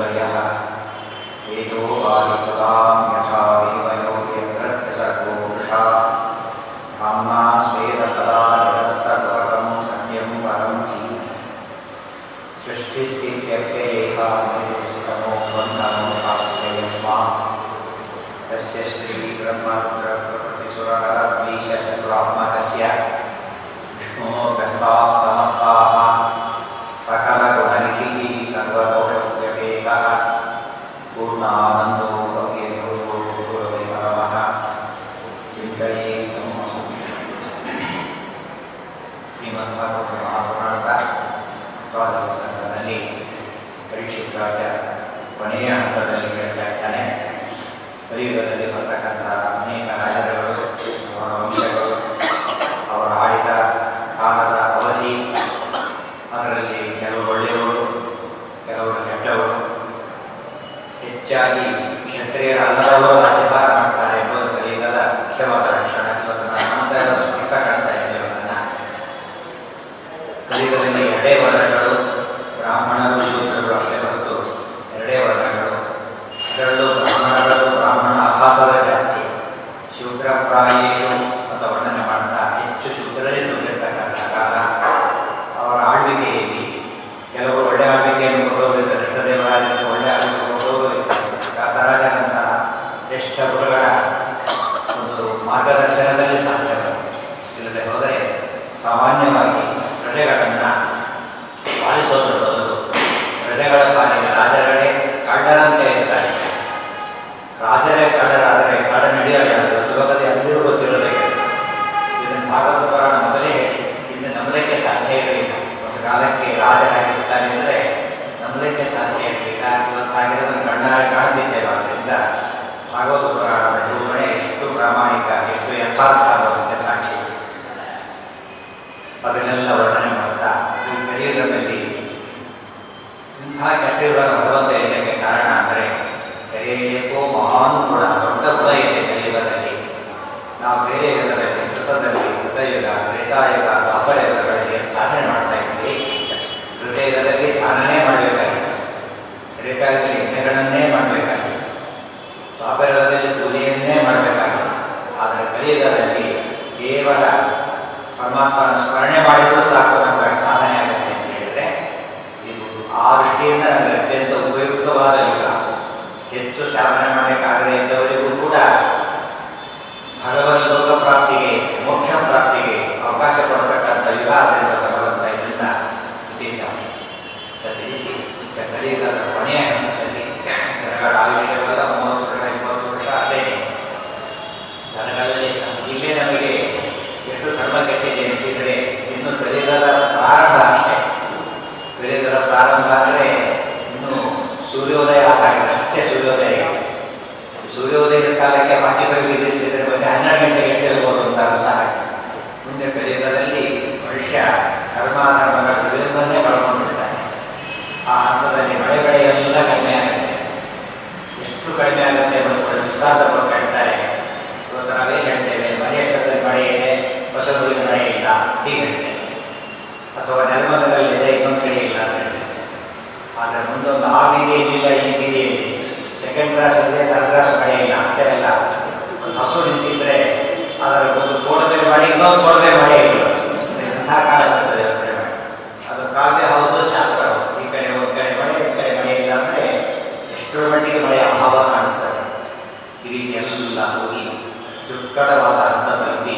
वयः एतो आदि ಎಷ್ಟು डिग्नोर करणे माहिती हा काय असतो त्याच्याकडे आता ಕಾರಣ ಹೌದು ಶಾಸ್ತ್ರ ಈ ಕಡೆ ಒಂದು ಕಡೆ ಮಳೆ ಈ ಕಡೆ ಮಳೆ ಇಲ್ಲ ಅಂದರೆ ಎಷ್ಟರ ಮಟ್ಟಿಗೆ ಮಳೆ ಅಭಾವ ಕಾಣಿಸ್ತಾರೆ ಈ ರೀತಿ ಎಲ್ಲ ಹೋಗಿ ದುರ್ಕಟವಾದ ಅರ್ಥದಲ್ಲಿ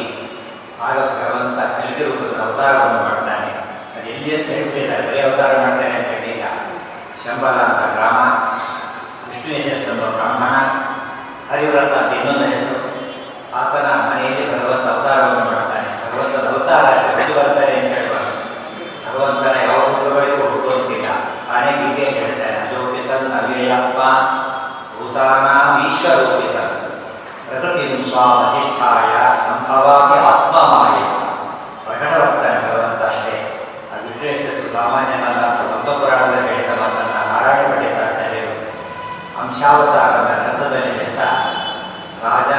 ಆಗ ಭಗವಂತ ಕಲಿತಿರುವುದರ ಅವತಾರವನ್ನು ಮಾಡ್ತಾನೆ ಅದು ಎಲ್ಲಿ ಅಂತ ಹೇಳ್ತಿಲ್ಲ ಬರೀ ಅವತಾರ ಮಾಡ್ತಾನೆ ಅಂತ ಹೇಳಿಲ್ಲ ಶಂಬಲ ಅಂತ ಗ್ರಾಮ ವಿಷ್ಣುವಿನ ಹೆಸರು ಬ್ರಾಹ್ಮಣ ಹರಿವ್ರತ ಅಂತ ಇನ್ನೊಂದು ಹೆಸರು ಆತನ ಮನೆಯಲ್ಲಿ ಪ್ರಾಣಾಮೀಶ್ವರೂಪಿತ ಪ್ರಕೃತಿ ಸ್ವಾವಶಿಷ್ಠಾಯ ಸಂಭವಾದಿ ಆತ್ಮಮಾಯ ಪ್ರಕಟವರ್ತನೆ ಭಗವಂತ ಅಷ್ಟೇ ಅದು ವಿಶ್ಲೇಷಿಸಲು ಸಾಮಾನ್ಯನಲ್ಲ ಅಂತ ಬಂಧಪುರಾಣದಲ್ಲಿ ಹೇಳಿದ ಮಾತನ್ನು ನಾರಾಯಣ ಪಂಡಿತಾಚಾರ್ಯರು ಅಂಶಾವತಾರದ ಗ್ರಂಥದಲ್ಲಿ ಹೇಳ್ತಾ ರಾಜ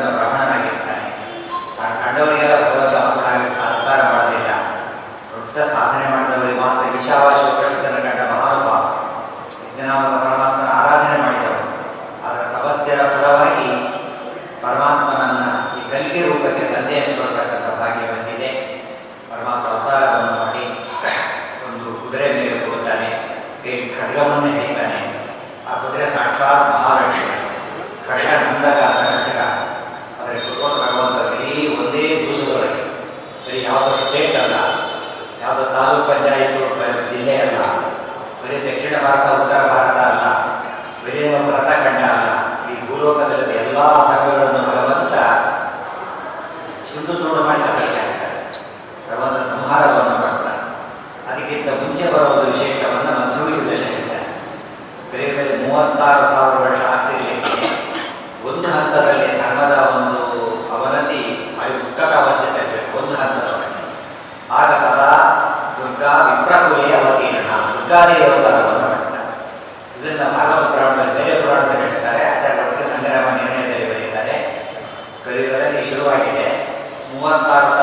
كان معها Boa tarde.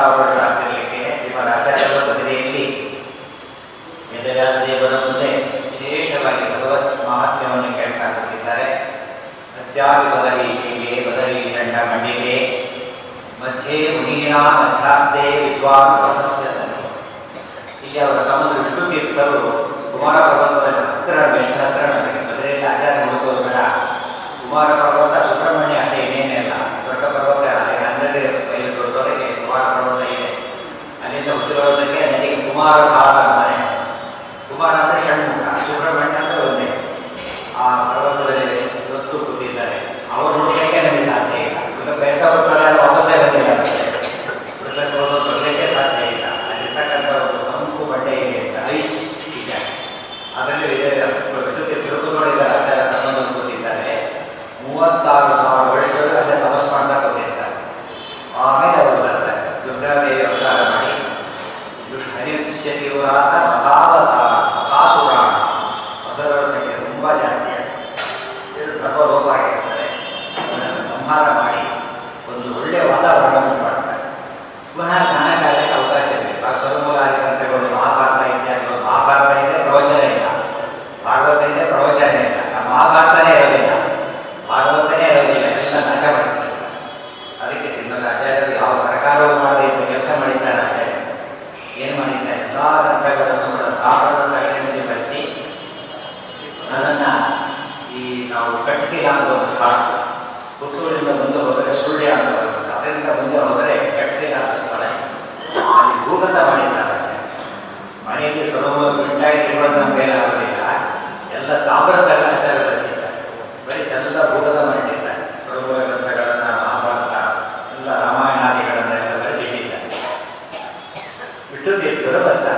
ಈಶ್ವರ ಬರ್ತ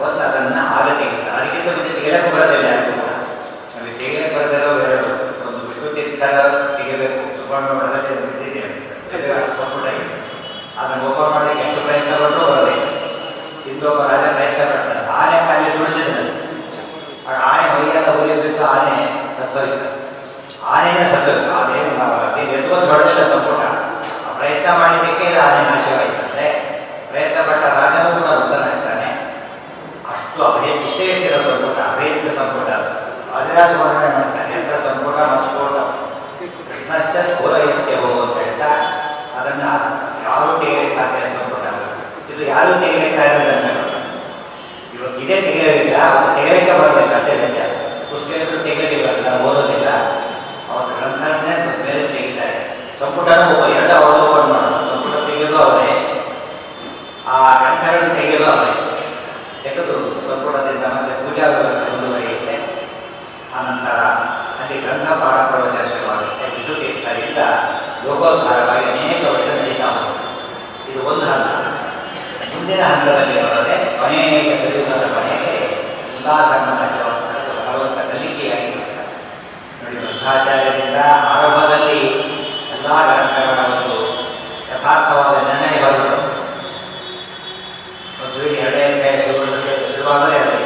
ಬಂದು ಅದನ್ನು ಆಗ ತೆಗಿತ ಅದಕ್ಕಿಂತ ಮುಂಚೆ ತೆಗೆಯಕ್ಕೆ ಬರೋದಿಲ್ಲ ಯಾರಿಗೂ ಕೂಡ. ಬರೋದಿರೋ ಬೇರೆ ಒಂದು ವಿಷ್ಣು ತೀರ್ಥ ತೆಗಿಬೇಕು ಸುವರ್ಣ ಮಠದಲ್ಲಿ ಒಂದು ಇದೆ. ಸಂಪುಟ ಇದೆ ಅದನ್ನು ಓಪನ್ ಮಾಡಲಿಕ್ಕೆ ಎಷ್ಟು ಪ್ರಯತ್ನ ಪಟ್ಟರು ಬರೋದಿಲ್ಲ. ಹಿಂದೊಬ್ಬ ರಾಜ ಪ್ರಯತ್ನ ಪಡ್ತಾರೆ ಆನೆ ಕಾಲಿ ತುಳಿಸಿದ್ರೆ ಆನೆ ಹೊಯ್ಯಲ್ಲ ಹೊಲಿಯಬೇಕು ಆನೆ ಸತ್ತೋಯ್ತು. ಆನೆಯ ಸತ್ತೋಯ್ತು. ಆನೆ ಎತ್ತೊಂದು ಹೊಡೆದಿಲ್ಲ ಸಂಪುಟ. ಪ್ರಯತ್ನ ಮಾಡಿದ್ದಕ್ಕೆ ಆನೆ ನಾಶವಾಯಿತು. ವಿದ್ಯೆ ತೆಗೆಯೋದಿಲ್ಲ ತೆಗೆಯಲಿಕ್ಕೆ ಬರಬೇಕು, ಅಷ್ಟೇ ವ್ಯತ್ಯಾಸ ಪುಸ್ತಕಗಳು ತೆಗೆಯಲಿಲ್ಲ ನಾವು ಓದೋದಿಲ್ಲ. ಅವ್ರ ಗ್ರಂಥಾಲಯ ಬೇರೆ ತೆಗಿತಾರೆ ಸಂಪುಟನೂ ಎರಡು ಅವರು ಮಾಡೋದು. ಸಂಪುಟ ತೆಗೆಯೋದು ಅವರೇ. ಆ ಗ್ರಂಥಗಳನ್ನು ತೆಗೆಯೋದು ಅವರೇ. ತೆಗೆದು ಸಂಪುಟದಿಂದ ಮತ್ತೆ ಪೂಜಾ ವ್ಯವಸ್ಥೆ ಮುಂದುವರಿಯುತ್ತೆ. ಆನಂತರ ಅಲ್ಲಿ ಗ್ರಂಥ ಪಾಠ ಪ್ರವಚನ ಶುರುವಾಗುತ್ತೆ ವಿದ್ಯುತ್ ಇರ್ತಾರಿಂದ ಲೋಕೋದ್ಧಾರವಾಗಿ ಅನೇಕ ವರ್ಷ ನಡೀತಾ ಇದು ಒಂದು ಹಂತ. ಮುಂದಿನ ಹಂತದಲ್ಲಿ ಬರೋದೇ ಅನೇಕ ಶ್ರೀಮದಾಚಾರ್ಯರ ಭಗವಂತ ಕಲಿಕೆಯಾಗಿ ನೋಡಿ ಮಧ್ವಾಚಾರ್ಯರಿಂದ ಆರಂಭದಲ್ಲಿ ಎಲ್ಲ ಗ್ರಂಥಗಳ ಒಂದು ಯಥಾರ್ಥವಾದ ನಿರ್ಣಯ ಬರುತ್ತದೆ ಒಂದು ಎರಡನೇ ಅಧ್ಯಾಯ ಶುರುವಾದರೆ ಶುರುವಾದರೆ ಅದೇ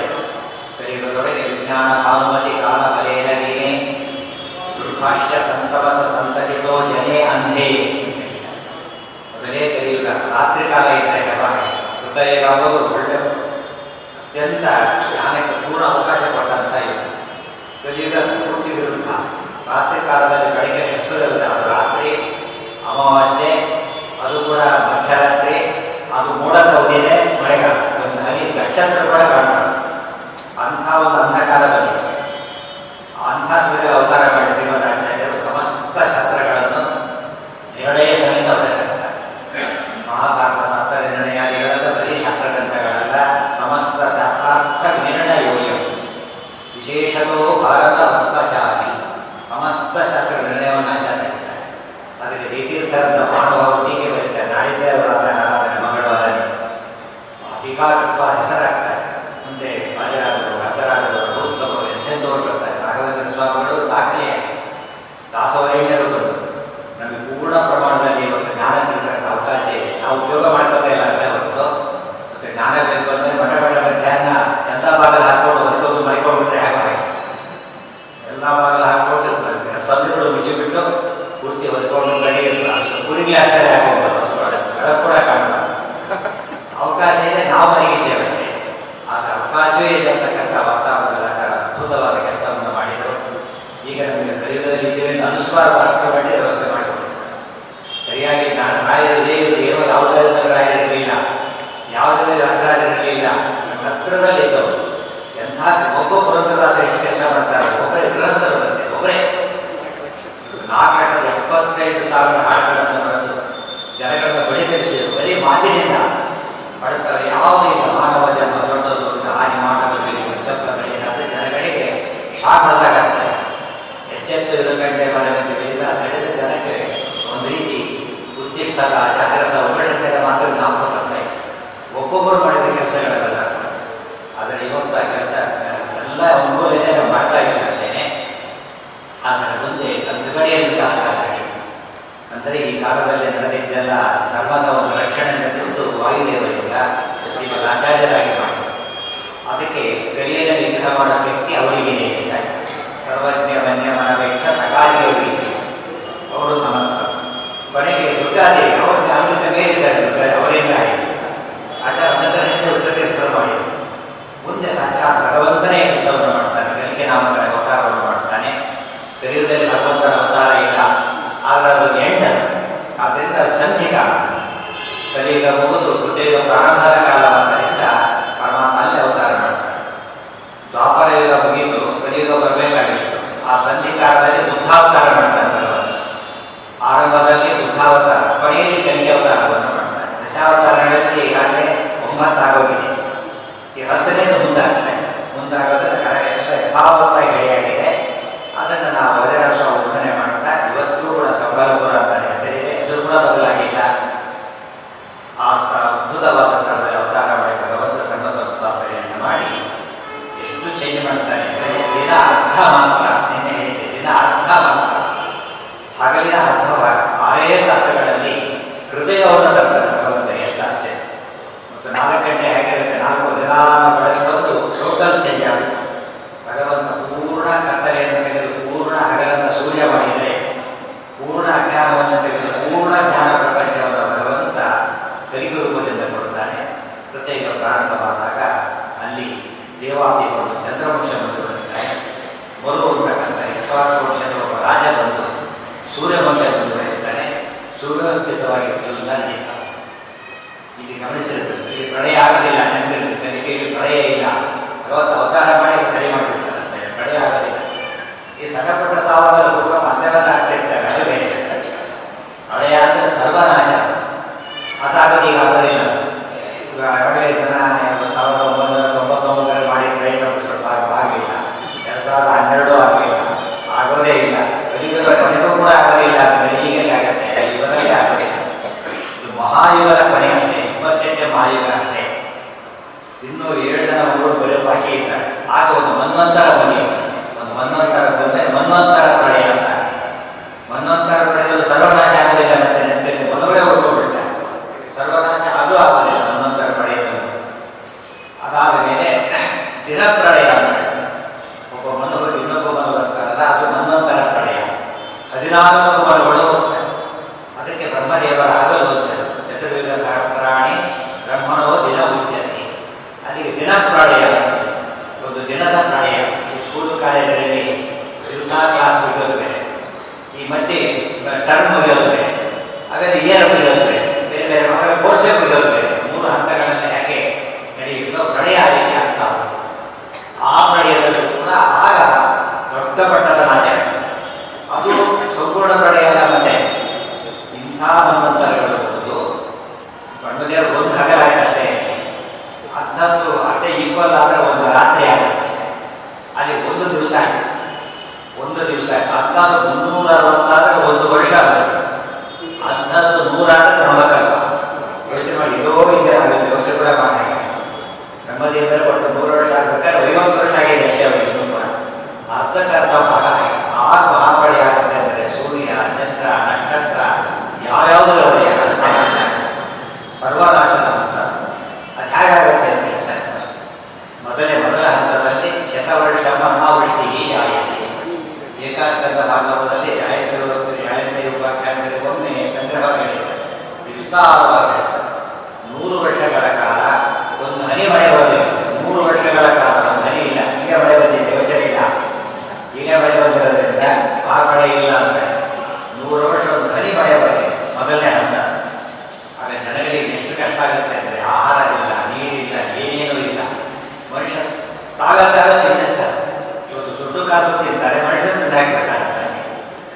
ಬೆಳೆಯುವುದರೊಳಗೆ ವಿಜ್ಞಾನ ಕಾಮತಿ ಕಾಲ ಬಲೆಯ ನೀನೆ ದುರ್ಭಾಷ್ಯ ಸಂತವಸ ಸಂತತಿತೋ ಜನೇ ಅಂಧೆ ಮೊದಲೇ ಕಲಿಯುಗ ರಾತ್ರಿ ಕಾಲ ಇದ್ದರೆ ಹಬ್ಬ ಹೃದಯ ಒಳ್ಳೆ ಅತ್ಯಂತ ಅದಕ್ಕೆ ಪೂರ್ಣ ಅವಕಾಶ ಕೊಟ್ಟಂತ ಇದೆ. ಗಜೇಂದ್ರ ಪೂರ್ತಿ ವಿರುದ್ಧ. ರಾತ್ರಿ ಕಾಲದಲ್ಲಿ ಬೆಳಗ್ಗೆ ಹೆಸರಿಲ್ಲ ರಾತ್ರಿ, ಅಮಾವಾಸ್ಯೆ, ಅದು ಕೂಡ ಮಧ್ಯರಾತ್ರಿ, ಅದು ಮೋಡ ಕವಿದೆ ಮಳೆಗಾಲ. ಒಂದು ಹನಿ ನಕ್ಷತ್ರ ಕೂಡ ಕಾರಣ mengetahui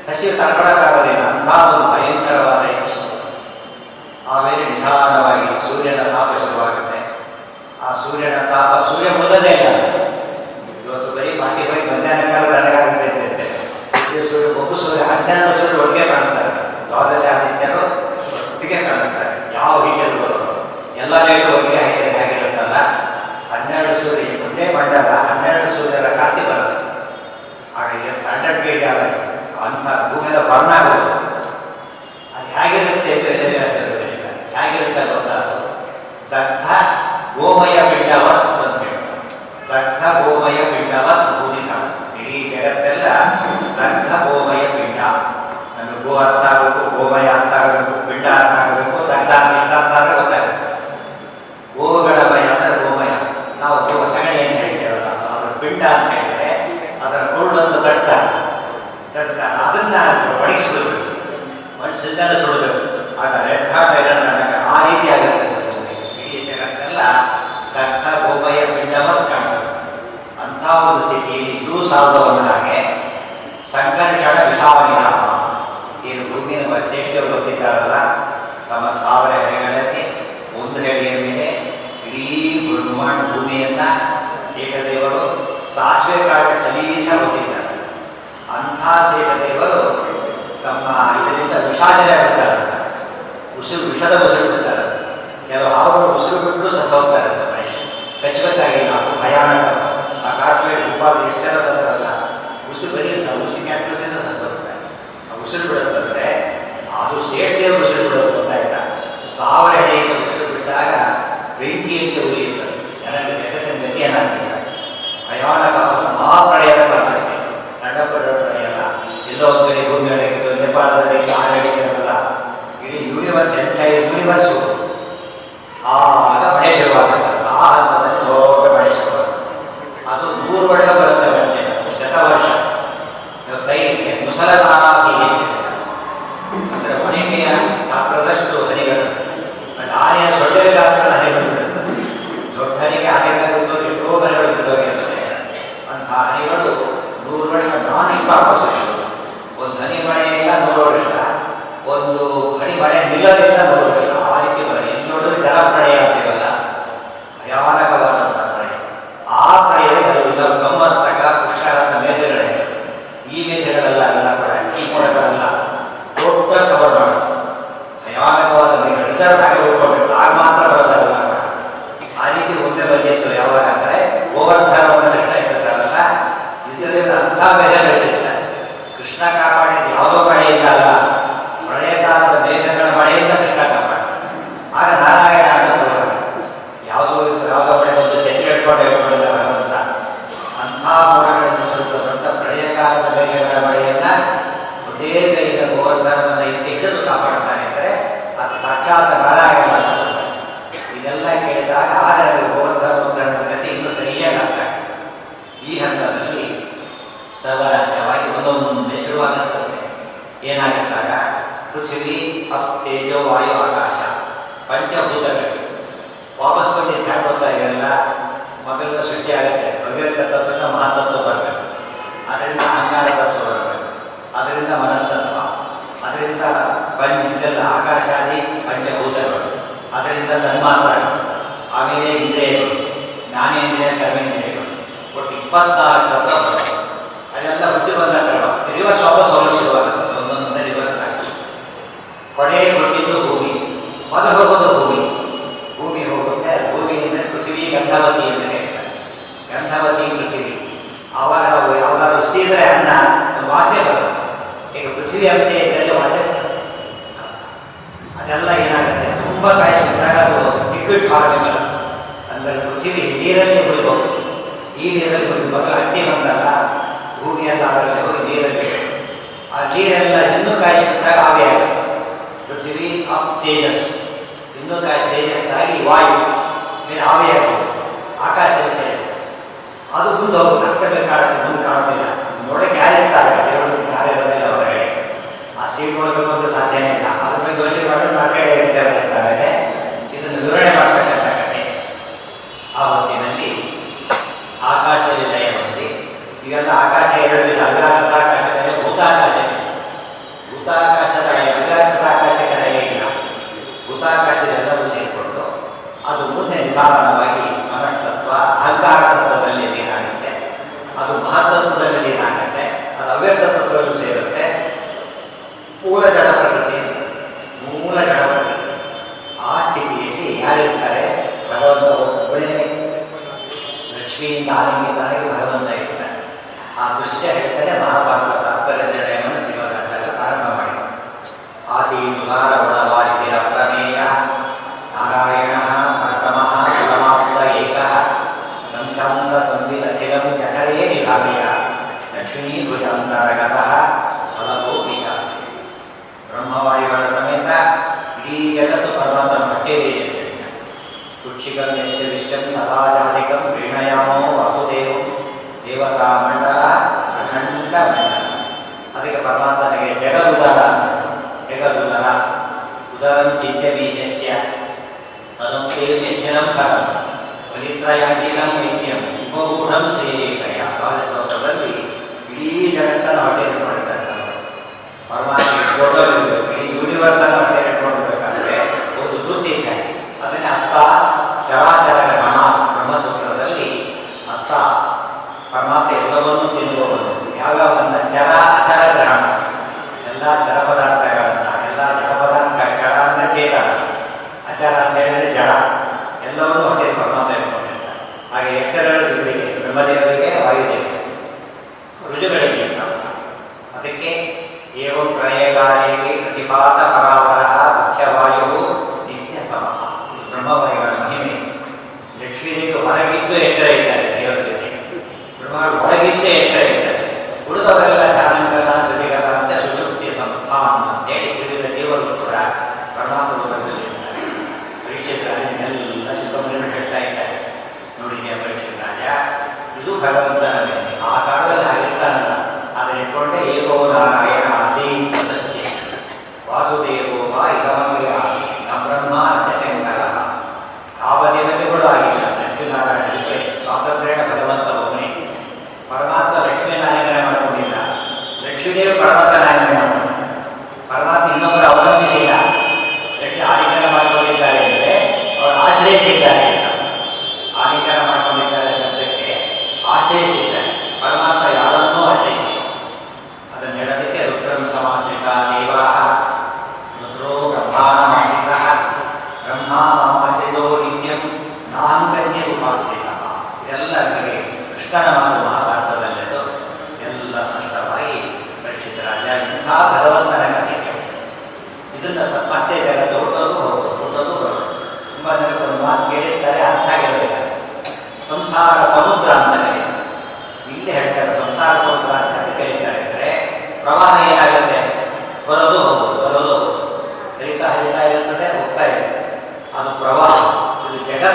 ಹಸಿರು ತಡ್ಕೊಳಕ್ಕಾಗೋದಿಲ್ಲ ಒಂದು ಭಯಂಕರವಾದ ಆಮೇಲೆ ನಿಧಾನವಾಗಿ ಸೂರ್ಯನ ತಾಪ ಶುರುವಾಗುತ್ತೆ. ಆ ಸೂರ್ಯನ ತಾಪ, ಸೂರ್ಯ ಮುಳುಗದೇ ಇಲ್ಲ. ಇವತ್ತು ಬರೀ ಮಾಟಿ ಹೋಗಿ ಮಧ್ಯಾಹ್ನ ಕಾಲ ನನಗಾಗುತ್ತೆ ಇದು ಸೂರ್ಯ ಒಬ್ಬ ಸೂರ್ಯ, ಹನ್ನೆರಡು ಸೂರ್ಯ ಒಟ್ಟಿಗೆ ಕಾಣುತ್ತಾರೆ. ದ್ವಾದಶ ಆದಿತ್ಯರು ಒಟ್ಟಿಗೆ ಕಾಣುತ್ತಾರೆ. ಯಾವ ಹೀಗೆಲ್ಲರೂ ಎಲ್ಲ ರೇಟು ಒಟ್ಟಿಗೆ ಹಾಕಿದ್ರೆ ಆಗಿರುತ್ತಲ್ಲ ಹನ್ನೆರಡು ಸೂರ್ಯ ಒಂದೇ ಮಂಡಲ, ಹನ್ನೆರಡು ಸೂರ್ಯರ ಕಾಂತಿ ಬರುತ್ತೆ. ಹಾಗಾಗಿ ಹಂಡ್ರೆಡ್ ಕೆ ಅಂತ ಭೂಮಿಯೆಲ್ಲ ಬರ್ಣ ಆಗೋದು ಅದು ಹೇಗಿರುತ್ತೆ ಅಂತ ವೇದವ್ಯಾಸರು ಹೇಳಿದ್ದಾರೆ ಹೇಗಿರುತ್ತೆ ಗೊತ್ತಾ? ಅದು ದಗ್ಧ ಗೋಮಯ ಪಿಂಡವ ಅಂತ ಹೇಳ್ತಾರೆ. ದಗ್ಧ ಗೋಮಯ ಪಿಂಡವ ಇದ್ದರೆ ಅನ್ನ ವಾಸನೆ ಬರುತ್ತೆ ಈಗ ಪೃಥ್ವಿ ಅಂಶ ಇದರಲ್ಲಿ ವಾಸನೆ ಅದೆಲ್ಲ ಏನಾಗುತ್ತೆ? ತುಂಬ ಕಾಯಿಸಿ ಬಂದಾಗ ಅದು ಲಿಕ್ವಿಡ್ ಫಾರ್ಮ್ ಇಲ್ಲ ಅಂದರೆ ಪೃಥ್ವಿ ನೀರಲ್ಲಿ ಉಳಿಬಹುದು ಈ ನೀರಲ್ಲಿ ಉಳಿದು ಅಗ್ನಿ ಬಂದಾಗ ಭೂಮಿಯಲ್ಲ ಅದರಲ್ಲಿ ಹೋಗಿ ನೀರಲ್ಲಿ ಆ ನೀರೆಲ್ಲ ಇನ್ನೂ ಕಾಯಿಸಿ ಬಂದಾಗ ಆವಿ ಆಗುತ್ತೆ. ಪೃಥ್ವಿ ಅಪ್ ತೇಜಸ್. ಇನ್ನೂ ಕಾಯಿ ಆಗಿ ವಾಯು. ಆವಿ ಆಗುತ್ತೆ. ಆಕಾಶದಲ್ಲಿ ಸೇರಿದೆ ಅದು ಮುಂದೆ ಹೋಗುತ್ತೆ. ಅಕ್ಕ ಬೇಕಾಗುತ್ತೆ. ಮುಂದೆ ಕಾಣೋದಿಲ್ಲ ನೋಡಕ್ಕೆ ಯಾರಿರ್ತಾರೆ ಆ ಸೀಟ್ ಇಲ್ಲ ಅದ್ರ ಅಂತ ಇದನ್ನು ವಿವರಣೆ ಆ ಆಕಾಶದಲ್ಲಿ ಲಯವಾಗಿ ಆಕಾಶ ಆಕಾಶ ಭೂತಾಕಾಶ ಭೂತಾಕಾಶದ ಅವ್ಯಾಕೃತ ಆಕಾಶಕ್ಕೆ ಇಲ್ಲ. ಭೂತಾಕಾಶದೆಲ್ಲರೂ ಸೇರಿಕೊಂಡು ಅದು ಮುಂದೆ ನಿಧಾನ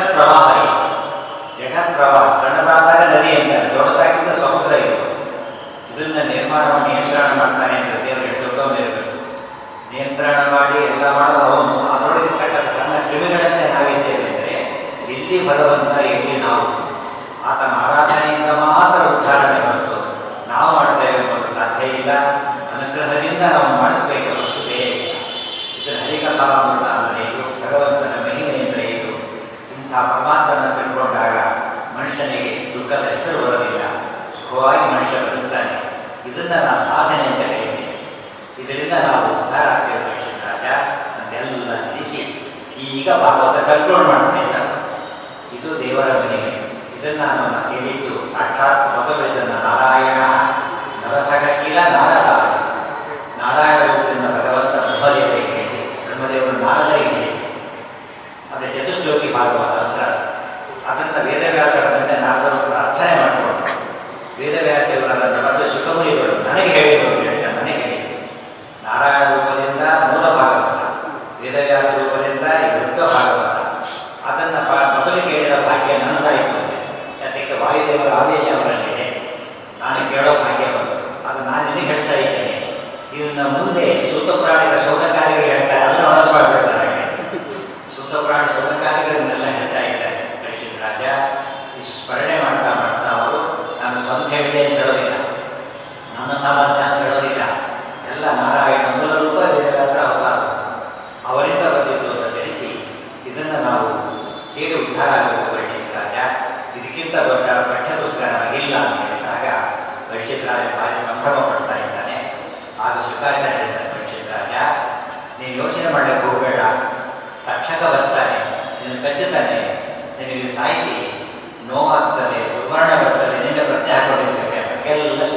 Jagat Prabhai. Jagat Prabhai. Control ಮಾಡ್ತಾ ಇಲ್ಲ ಇದು ದೇವರ ಮನೆ. ಇದನ್ನು ನಾನು ಹೇಳಿದ್ದು ಸಾಕ್ಷಾತ್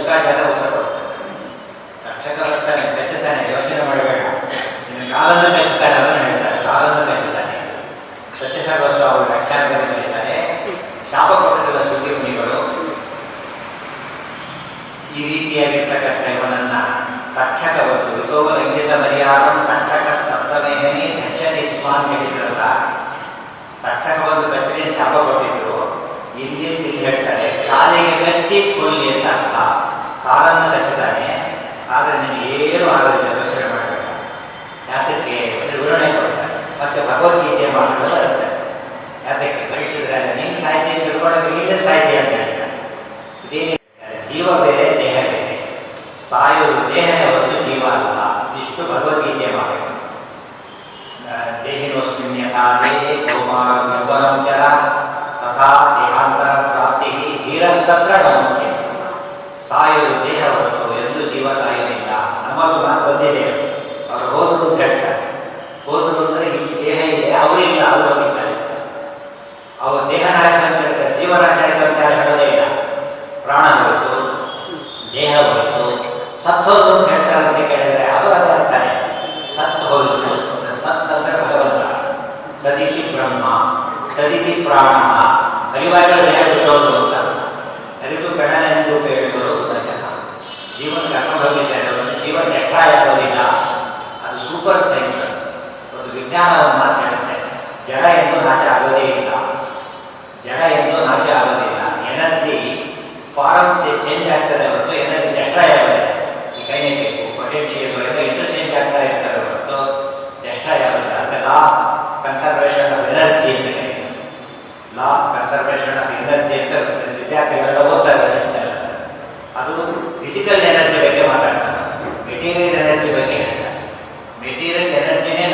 大家的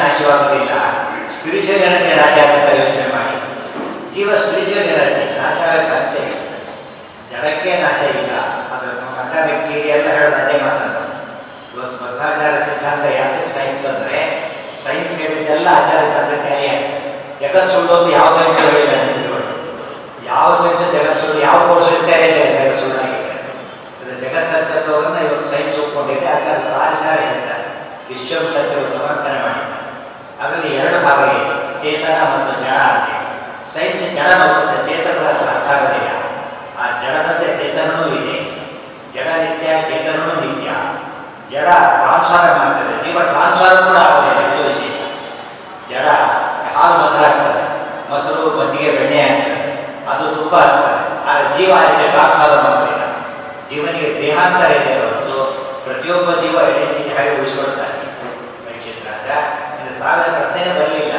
ನಾಶವಾಗೋದಿಲ್ಲ ಸ್ಪಿರಿಚುವಲ್ ಎನರ್ಜಿ ನಾಶ ಆಗುತ್ತ ಯೋಚನೆ ಮಾಡಿ. ಜೀವ ಸ್ಪಿರಿಚುವಲ್ ಎನರ್ಜಿ ನಾಶ ಆಗೋ ಸಾಧ್ಯ ಇಲ್ಲ. ಜಡಕ್ಕೆ ನಾಶ ಇಲ್ಲ. ಅದನ್ನು ಮಠ ವ್ಯಕ್ತಿ ಎಲ್ಲ ಹೇಳೋದು ಅದೇ ಮಾತಾಡೋದು ಇವತ್ತು ಮಧ್ವಾಚಾರ ಸಿದ್ಧಾಂತ ಯಾಕೆ ಸೈನ್ಸ್ ಅಂದರೆ ಸೈನ್ಸ್ ಹೇಳಿದ್ದೆಲ್ಲ ಆಚಾರ ತಂತ್ರ ಕ್ಯಾರಿ ಜಗತ್ ಸುಳ್ಳು ಯಾವ ಸೈನ್ಸ್ ಹೇಳಿಲ್ಲ ಯಾವ ಸೈನ್ಸ್ ಜಗತ್ ಸುಳ್ಳು, ಯಾವ ಕೋರ್ಸ್ ಹೇಳ್ತಾರೆ ಜಗತ್ ಸುಳ್ಳಾಗಿದೆ ಅದು ಜಗತ್ ಸತ್ಯತ್ವವನ್ನು ಇವರು ಸೈನ್ಸ್ ಒಪ್ಕೊಂಡಿದ್ದೆ, ಆಚಾರ ಸಾರ ಸಾರ ಹೇಳ್ತಾರೆ ವಿಶ್ವಂ ಸತ್ಯವು ಸಮರ್ಥನೆ ಮಾಡಿದ್ದಾರೆ. ಅದರಲ್ಲಿ ಎರಡು ಭಾಗ ಇದೆ ಚೇತನ ಮತ್ತು ಜಡ ಅಂತ ಸೈನ್ಸ್ ಜಡ ನೋಡುತ್ತೆ ಚೇತನದ ಅರ್ಥ ಆಗೋದಿಲ್ಲ. ಆ ಜಡದಂತೆ ಚೇತನೂ ಇದೆ. ಜಡ ನಿತ್ಯ ಚೇತನೂ ನಿತ್ಯ. ಜಡ ಟ್ರಾನ್ಸ್ಫಾರ್ ಮಾಡ್ತದೆ ಜೀವ ಟ್ರಾನ್ಸ್ಫಾರ್ ಕೂಡ ಆಗೋದಿಲ್ಲ, ಇದು ವಿಶೇಷ. ಜಡ ಹಾಲು ಮೊಸರು ಆಗ್ತದೆ. ಮೊಸರು, ಮಜ್ಜಿಗೆ, ಬೆಣ್ಣೆ ಆಗ್ತದೆ. ಅದು ತುಂಬ ಆಗ್ತದೆ. ಆಗ ಜೀವ ಇದೆ ಟ್ರಾನ್ಸ್ಫಾರ್ ಮಾಡೋದಿಲ್ಲ ಜೀವನಿಗೆ ದೇಹಾಂತರ ಇದೆ ಹೊರತು ಪ್ರತಿಯೊಬ್ಬ ಜೀವ ಎಲ್ಲಿ ಹಾಗೆ ಉಳಿಸ್ಕೊಳ್ತಾನೆ. ಪರೀಕ್ಷಿತ ಇದು ಸಾವಿರ ಪ್ರಶ್ನೆನೇ ಬರಲಿಲ್ಲ.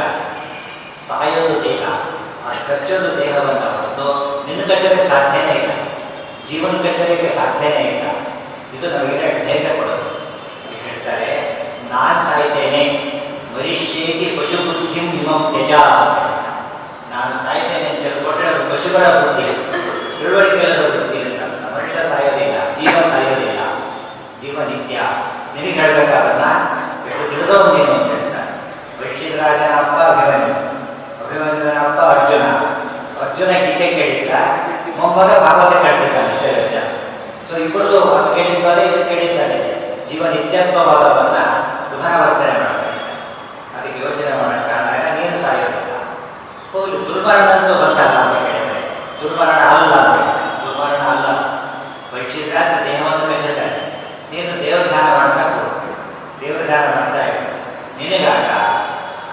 ಸಾಯೋದು ದೇಹ. ಆ ಕಚ್ಚೋದು ದೇಹವನ್ನು ಹೊರತು ನಿನ್ನ ಕಚ್ಚೋದಕ್ಕೆ ಸಾಧ್ಯನೇ ಇಲ್ಲ. ಜೀವನ ಕಚ್ಚೋದಕ್ಕೆ ಸಾಧ್ಯನೇ ಇಲ್ಲ. ಇದು ನಮಗೆ ಧೈರ್ಯ ಕೊಡೋದು. ಹೇಳ್ತಾರೆ, ನಾನು ಸಾಯ್ತೇನೆ. ಮರಿಷ್ಯೇತಿ ಪಶು ಬುದ್ಧಿಂ ನಿಮ್ಮ ತ್ಯಜ. ನಾನು ಸಾಯ್ತೇನೆ ಅಂತ ಹೇಳ್ಕೊಟ್ರೆ ಅದು ಪಶುಗಳ ಬುದ್ಧಿ. ತಿಳುವಳಿಕೆ ಬುದ್ಧಿ ಅಂತ. ಮನುಷ್ಯ ಸಾಯೋದಿಲ್ಲ, ಜೀವ ಸಾಯೋದಿಲ್ಲ. ಜೀವ ನಿತ್ಯ. ನಿನಗೆ ಹೇಳ್ಬೇಕಾದನ್ನ ಎಷ್ಟು ತಿಳಿದೋ ನೀನು ರಾಜನ ಅಪ್ಪ ಅಭಿಮನ್ಯು. ಅಭಿಮನ್ಯನ ಅಪ್ಪ ಅರ್ಜುನ. ಅರ್ಜುನ ಗೀತೆ ಕೇಳಿದ್ದ ಮೊಮ್ಮಗ ಭಾಗವತ ಕೇಳ್ತಿದ್ದಾನೆ ವ್ಯತ್ಯಾಸ. ಸೊ ಇಬ್ಬರದು ಅದು ಕೇಳಿದ್ದಾರೆ ಇದು ಕೇಳಿದ್ದಾರೆ ಜೀವ ನಿತ್ಯತ್ವವಾದವನ್ನ ಪುನರಾವರ್ತನೆ ಮಾಡ್ತಾ ಅದಕ್ಕೆ ಯೋಚನೆ ಮಾಡಕ್ಕ ಕಾರಣ, ನೀನು ಸಾಯೋದಿಲ್ಲ ಹೋಗಿ ದುರ್ಮರಣ ಅಂತೂ ಬಂತಲ್ಲ ಅಂತ ಹೇಳಿದ್ರೆ. ದುರ್ಮರಣ ಅಲ್ಲ ಅಂತ ದುರ್ಮರಣ ಅಲ್ಲ ಪರೀಕ್ಷಿತ ದೇಹವನ್ನು ಮೆಚ್ಚುತ್ತಾನೆ ನೀನು ದೇವ್ರ ಧ್ಯಾನ ಮಾಡ್ತಾ ಹೋಗು ದೇವ್ರ ಧ್ಯಾನ ಮಾಡ್ತಾ ಇರು ನಿನಗಾಗ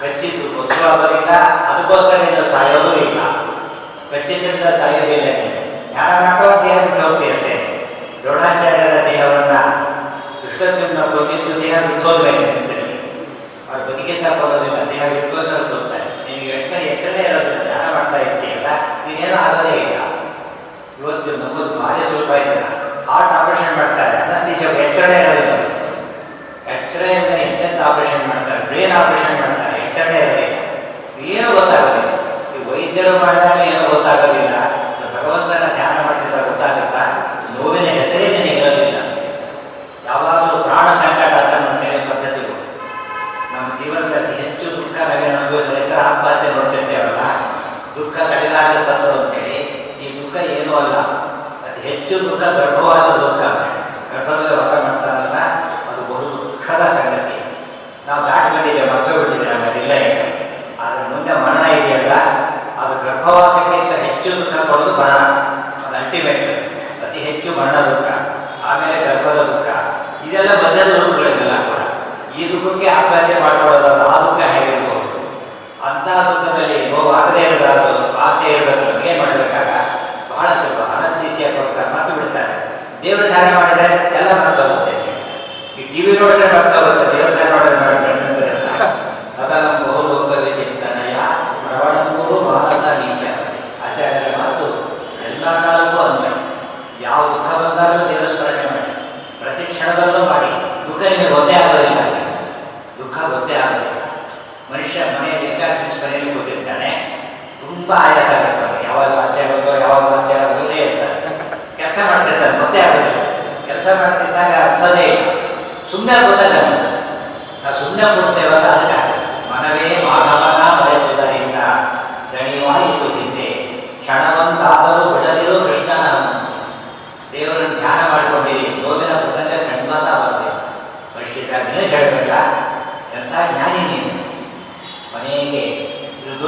ಕಚ್ಚಿದ್ದು ಗೊತ್ತು ಆಗೋದಿಲ್ಲ ಅದಕ್ಕೋಸ್ಕರ ನೀನು ಸಾಯೋದು ಇಲ್ಲ. ಕಚ್ಚಿದ್ರಿಂದ ಸಾಯೋದಿಲ್ಲ ಯಾರ ಮಾಡ್ತಾ ದೇಹ ಬಿಟ್ಟೋಗ್ತಿರುತ್ತೆ ದ್ರೋಣಾಚಾರ್ಯರ ದೇಹವನ್ನ ಕೃಷ್ಣ ಹೋಗಿದ್ದು ದೇಹ ಬಿಟ್ಟು ಹೋದ್ಮೇಲೆ ಅವ್ರು ಬದುಕಿಂತ ಕೊಡೋದಿಲ್ಲ ದೇಹ ಬಿಟ್ಟೋದ್ರೆ ಅಂತ ಕೊಡ್ತಾರೆ ನಿನಗೆ ಎಷ್ಟೇ ಎಚ್ಚರೇ ಇರೋದಿಲ್ಲ, ಧ್ಯಾನ ಮಾಡ್ತಾ ಇರ್ತೀಯಲ್ಲ, ನೀನೇನು ಆಗೋದೇ ಇಲ್ಲ. ಇವತ್ತು ನಮ್ಮದು ಭಾರಿ ಸ್ವಲ್ಪ ಇಲ್ಲ ಹಾರ್ಟ್ ಆಪರೇಷನ್ ಮಾಡ್ತಾರೆ ಅನಸ್ತೀಶ ಎಚ್ಚರಣೆ ಇರೋದಿಲ್ಲ. ಎಕ್ಸ್ರೇ ಇಲ್ಲದೆ ಎಂತೆಂತ ಆಪರೇಷನ್ ಮಾಡ್ತಾರೆ, ಬ್ರೇನ್ ಆಪರೇಷನ್ ಮಾಡ್ತಾರೆ ಎಚ್ಚರಣೆ ಇರೋದಿಲ್ಲ. ಏನು ಗೊತ್ತಾಗೋದಿಲ್ಲ. ಈ ವೈದ್ಯರು ಮಾಡಿದಾಗ ಏನೂ ಗೊತ್ತಾಗೋದಿಲ್ಲ. ಭಗವಂತನ ಧ್ಯಾನ ಮಾಡಿದ ಗೊತ್ತಾಗುತ್ತಾ? ನೋವಿನ ಹೆಸರೇ ಇರೋದಿಲ್ಲ. ಯಾವಾಗಲೂ ಪ್ರಾಣ ಸಂಕಟ ಅಂತ ಮಾಡ್ತೇನೆ ಪದ್ಧತಿಗಳು. ನಮ್ಮ ಜೀವನದಲ್ಲಿ ಹೆಚ್ಚು ದುಃಖ ನಾವೇನು ಅನುಭವಿಸಿದ ಆತ್ಮಹತ್ಯೆ ನೋಡ್ತಿರ್ತೇವಲ್ಲ? ದುಃಖ ತಡೆದಾಗ ಸತ್ತು ಅಂತೇಳಿ. ಈ ದುಃಖ ಏನೂ ಅಲ್ಲ. ಅತಿ ಹೆಚ್ಚು ದುಃಖ ಗರ್ಭವಾದ ದುಃಖ ಗರ್ಭದಲ್ಲಿ ವಾಸ ಮಾಡ್ತಾರಲ್ಲ ಅದು ಬಹು ದುಃಖದ ಸಂಗತಿ ನಾವು ದಾಟಿ ಬಂದಿದ್ದೇವೆ ಮರ್ತೋ ಬಿಟ್ಟಿದ್ದೇವೆ ನಮ್ಮದಿಲ್ಲ ಈಗ ಆದರೆ ಮುಂದೆ ಮರಣ ಇದೆಯಲ್ಲ ಅದು ಗರ್ಭವಾಸಕ್ಕಿಂತ ಹೆಚ್ಚು ದುಃಖ ಕೊಡೋದು ಮರಣ ಅದು ಅಲ್ಟಿಮೇಟ್ ಅತಿ ಹೆಚ್ಚು ಮರಣ ದುಃಖ ಆಮೇಲೆ ಗರ್ಭದ ದುಃಖ ಇದೆಲ್ಲ ಮಧ್ಯದ ರೂಪಗಳಿಗೆಲ್ಲ ಕೂಡ ಈ ದುಃಖಕ್ಕೆ ಆತ್ಮಹತ್ಯೆ ಮಾಡ್ಕೊಳ್ಳೋದಲ್ಲ ಆ ದುಃಖ ಹೇಗಿರ್ಬೋದು ಅಂಥ ದುಃಖದಲ್ಲಿ ನೋವಾಗದೇ ಇರಬಾರ್ದು ಆಗದೇ ಇರಬೇಕು ಏನು ಮಾಡಬೇಕಾಗ ಬಹಳ ಸ್ವಲ್ಪ ಅನಸ್ತೀಸಿಯ ಕೊಡ್ತಾರೆ ಮರ್ತು ಬಿಡ್ತಾರೆ ದೇವ್ರ ಧ್ಯಾನ ಮಾಡಿದರೆ ಎಲ್ಲ ಮರ್ತು ಹೋಗುತ್ತೆ ಈ ಟಿವಿ ನೋಡಿದ್ರೆ ಮರ್ತು ಹೋಗುತ್ತೆ ದೇವ್ರ ಧ್ಯಾನ ನೋಡಿದ್ರೆ ಮಾಡಿದ್ರೆ ಅದನ್ನ ಬಹು ಲೋಕವೇ ಚಿಂತನಯ ಪ್ರವಣಂಬೂರು ಮಾನಸ ನೀಚ ಆಚಾರ್ಯರ ಮಾತು ಎಲ್ಲ ಕಾಲಕ್ಕೂ ಅನ್ವಯ ಯಾವ ದುಃಖ ಬಂದಾಗಲೂ ದೇವರ ಸ್ಮರಣೆ ಮಾಡಿ ಪ್ರತಿ ಕ್ಷಣದಲ್ಲೂ ಮಾಡಿ ದುಃಖ ನಿಮಗೆ ಗೊತ್ತೇ ಆಗೋದಿಲ್ಲ ದುಃಖ ಗೊತ್ತೇ ಆಗೋದಿಲ್ಲ ಮನುಷ್ಯ ಮನೆಯಲ್ಲಿ ಏಕಾದಶಿ ಮನೆಯಲ್ಲಿ ಕೂತಿರ್ತಾನೆ ತುಂಬಾ ಆಯಾಸ ಆಗುತ್ತೆ ಅವ್ನಿಗೆ. ಯಾವಾಗ ಆಚೆ ಹೋಗೋ ಯಾವಾಗ ಆಚೆ ಆಗೋದೇ ಇರ್ತಾರೆ ಕೆಲಸ ಮಾಡ್ತಿರ್ತಾನೆ ಗೊತ್ತೇ ಆಗೋದಿಲ್ಲ ಕೆಲಸ ಮಾಡ್ತಿದ್ದಾಗ ಅನ್ಸೋದೇ ಇಲ್ಲ ಸುಮ್ಮನೆ ಗೊತ್ತಾಗಲ್ಲ ನಾವು ಸುಮ್ಮನೆ ಕೊಡ್ತೇವಲ್ಲ ಅದಕ್ಕೆ ಮನವೇ ಮಾಧವನ ಮರೆಯುವುದರಿಂದ ದಣಿವಾಯಿತು ಹಿಂದೆ ಕ್ಷಣವಂತಾದರೂ ಬಿಡದಿರೋ ಕೃಷ್ಣನ ದೇವರನ್ನು ಧ್ಯಾನ ಮಾಡ್ಕೊಂಡಿರಿ ನೋವಿನ ಪ್ರಸಂಗ ಖಂಡಿತ ಬರಬೇಕು ಪರಿಷ್ಠಿತ ನೀನು ಹೇಳಬೇಕ ಎಂಥ ಜ್ಞಾನಿ ನೀನು ಮನೆಗೆ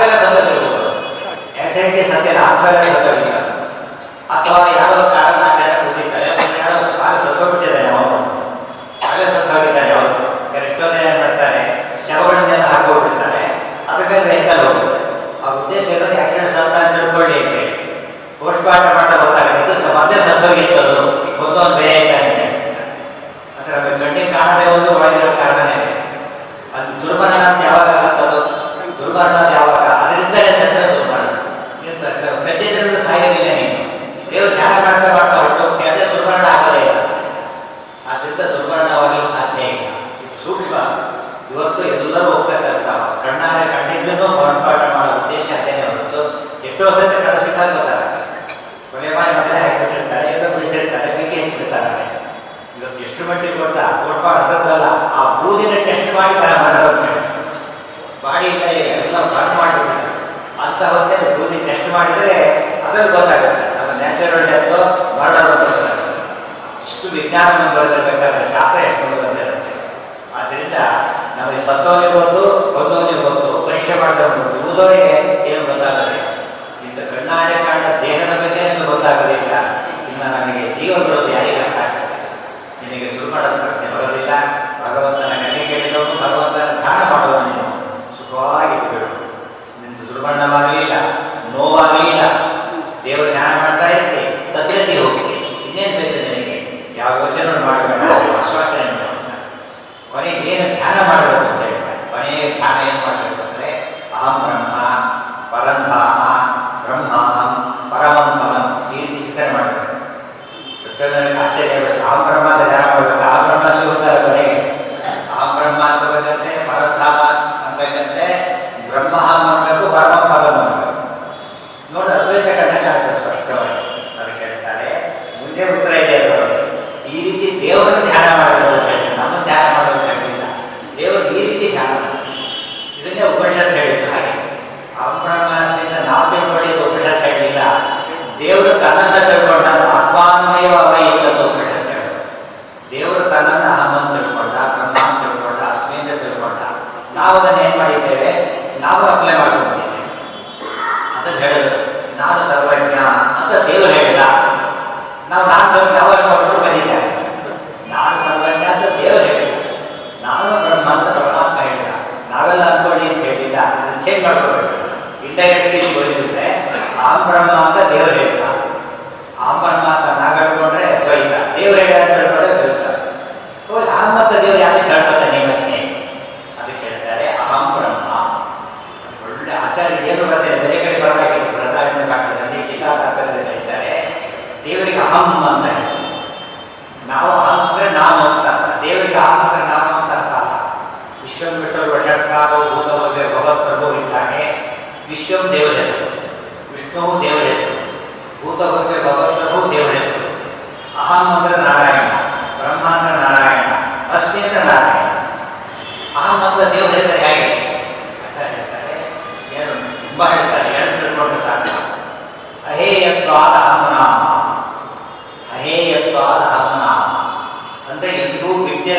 हाथ पहला सफल नहीं होगा ऐसे के सत्य हाथ पहला सफल Andalucía.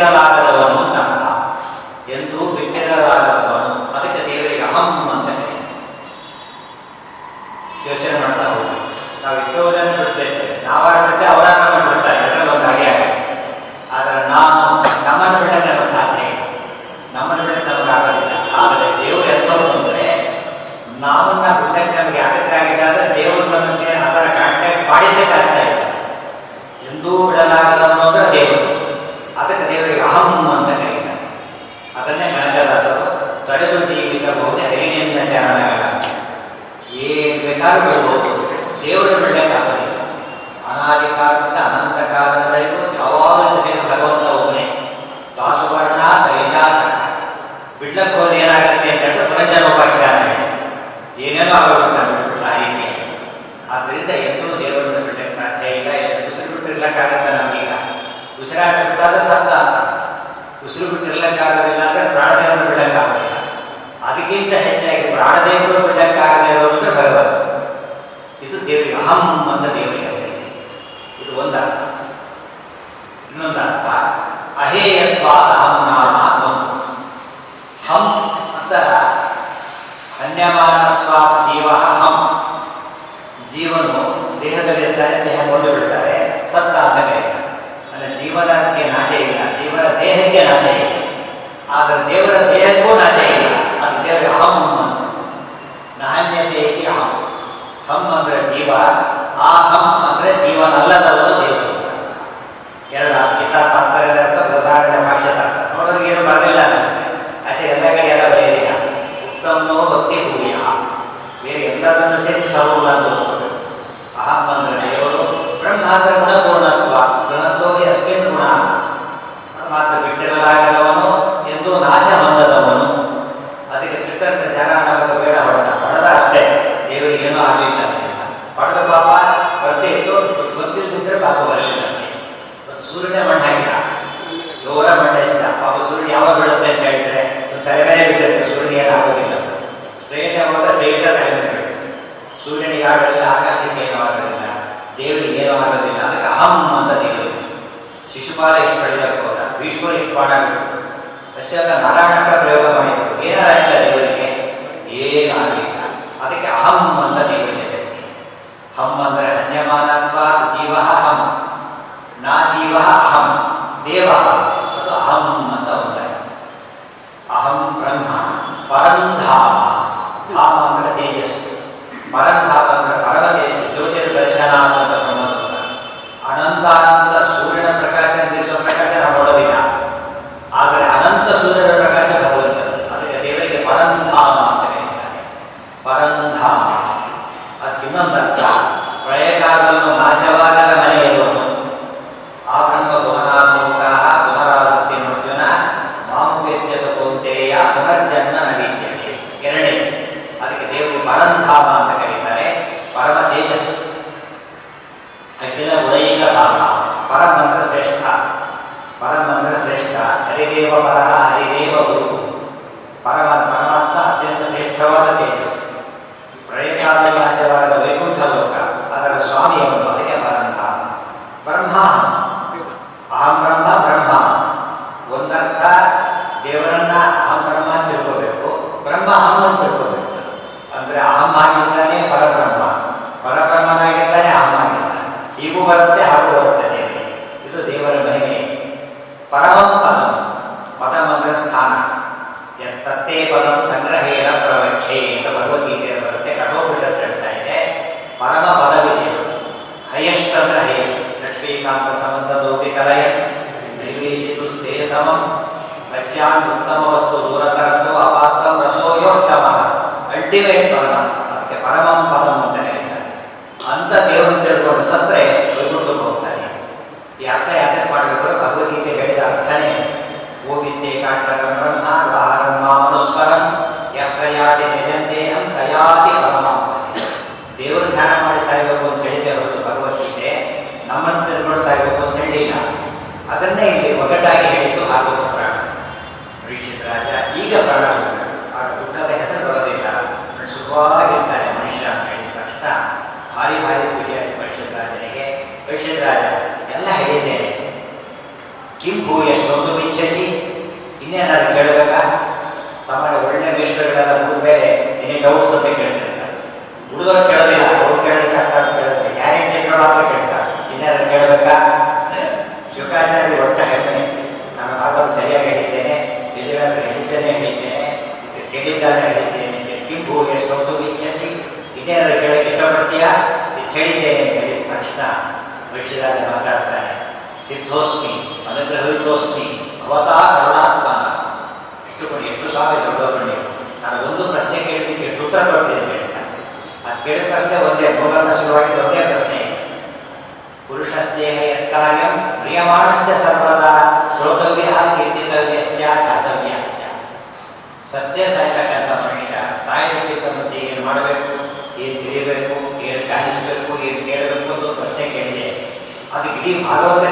la ಪ್ರಾಣದೇವರು ಪ್ರಜಾಕಾರಣೆ ಇರೋದ್ರಿಂದ ಭಗವಂತ ಇದು ದೇವಿ ಅಹಂ la ಗೀತೆಯ ಬರುತ್ತೆ ಕಠೋಪನಿಷತ್ ಹೇಳ್ತಾ ಇದೆ ಪರಮ ಬಲವಿದೆ ಹೈಯೆಸ್ಟ್ ಅಂದ್ರೆ ಹೈಯೆಸ್ಟ್ ಲಕ್ಷ್ಮೀಕಾಂತ ಸಂಬಂಧ ಲೋಕೆ ಕಲಯ ನಿರ್ವೀಸಿತು ಸ್ಥೇ ಸಮಂ ಪಶ್ಯಾನ್ ಉತ್ತಮ ವಸ್ತು ದೂರತರತ್ವ ಅಪಾಸ್ತಂ ರಸೋಯೋತ್ತಮ ಅಲ್ಟಿಮೇಟ್ ಪರಮ ಅದಕ್ಕೆ ಪರಮಂ क्रियमाणस्य सर्वदा श्रोतव्यः कीर्तितव्यश्च दातव्यश्च ಸತ್ಯ ಸಾಯ್ತಕ್ಕಂಥ ಮನುಷ್ಯ ಸಾಯಲಿಕ್ಕೆ ಮುಂಚೆ ಏನು ಮಾಡಬೇಕು ಏನು ತಿಳಿಯಬೇಕು ಏನು ಗಾಯಿಸಬೇಕು ಏನು ಕೇಳಬೇಕು ಅಂತ ಪ್ರಶ್ನೆ ಕೇಳಿದೆ ಅದಕ್ಕೆ ಇಡೀ ಭಾಗವತ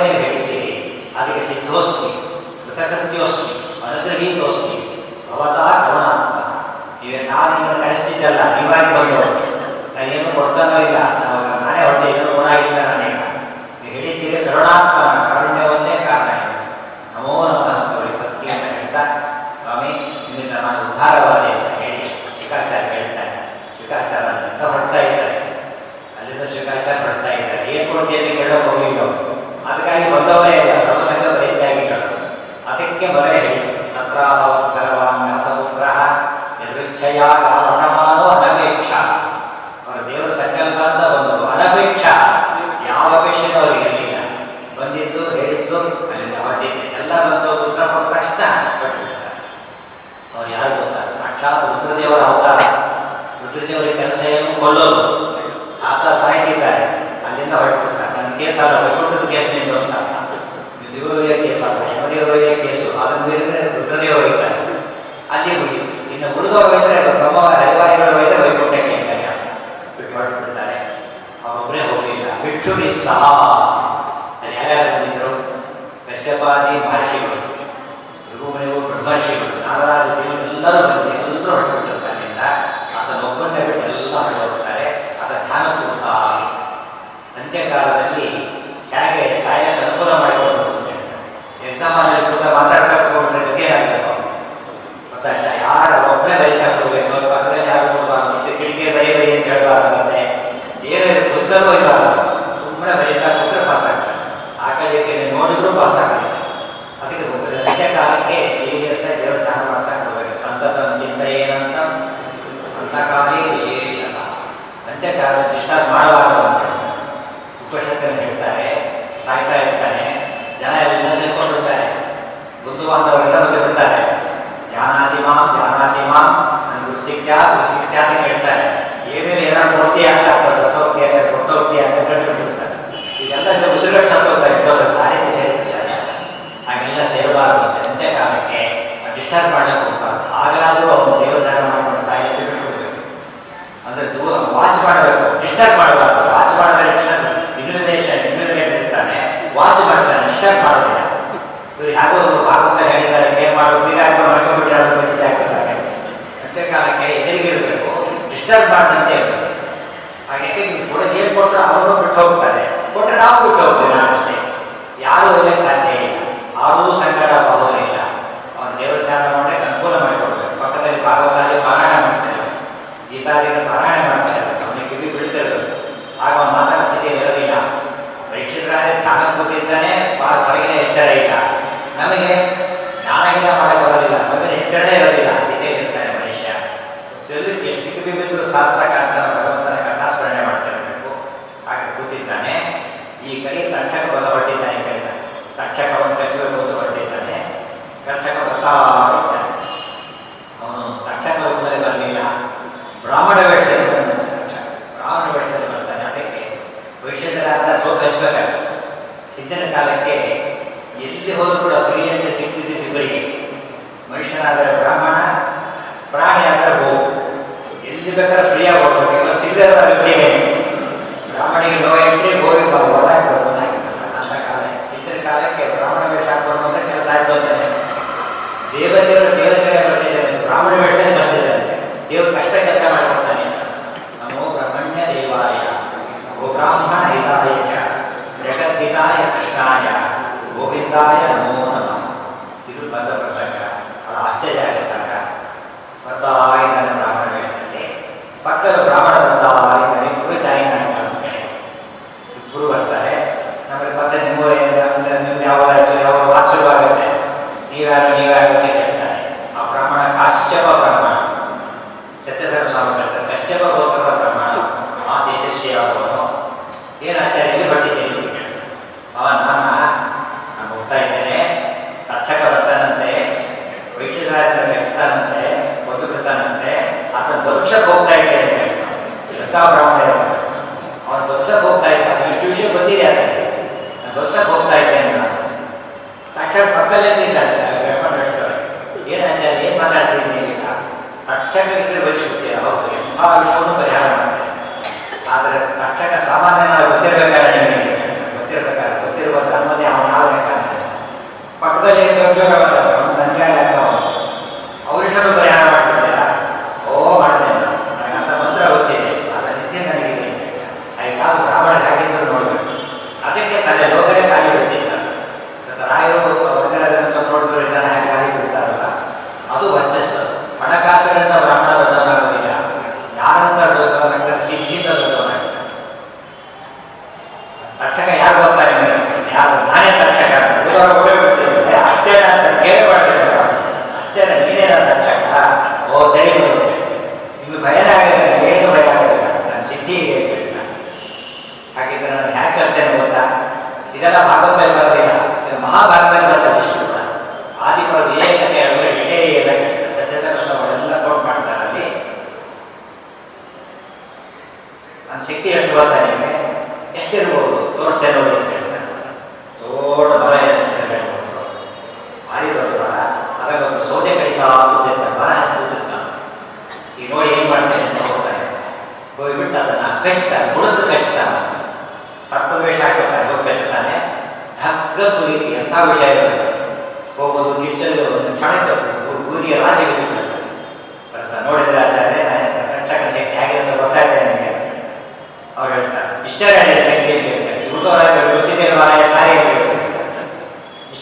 ಡಿಸ್ಟರ್ಬ್ ಮಾಡಕ್ಕೆ ಹೋಗ್ಬಾರ್ದು ಆಗಲಾದರೂ ಅವನು ದೇವದಾನ ಮಾಡ್ಕೊಂಡು ಸಾಯಿತು ಅಂದ್ರೆ ದೂರ ವಾಚ್ ಮಾಡಬೇಕು. ಡಿಸ್ಟರ್ಬ್ ಮಾಡಬಾರ್ದು. ವಾಚ್ ಮಾಡಿದ್ರೆ ಡಿಸ್ಟರ್ಬ್ ಇನ್ವಿಟೇಷನ್ ಇನ್ವಿಟೇಟ್ ಇರ್ತಾನೆ ವಾಚ್ ಮಾಡ್ತಾನೆ ಡಿಸ್ಟರ್ಬ್ ಮಾಡೋದಿಲ್ಲ. ಇವ್ರು ಯಾಕೋ ಒಂದು ಭಾಗವತ ಹೇಳಿದ್ದಾರೆ ಏನು ಮಾಡೋ ಈಗ ಯಾಕೋ ಮಾಡ್ಕೊಂಡ್ಬಿಟ್ಟಾರು ಬಂದಿದ್ದೆ ಹಾಕಿದ್ದಾರೆ ಅಂತೆ ಕಾಲಕ್ಕೆ ಎದುರಿಗಿರಬೇಕು ಡಿಸ್ಟರ್ಬ್ ಮಾಡಿದಂತೆ ಇರಬೇಕು. ಹಾಗಾಗಿ ಕೂಡ ಏನು ಕೊಟ್ಟರೆ ಅವರು ಬಿಟ್ಟು ಹೋಗ್ತಾರೆ. ಕೊಟ್ಟರೆ ನಾವು ಬಿಟ್ಟು ಹೋಗ್ತೇವೆ.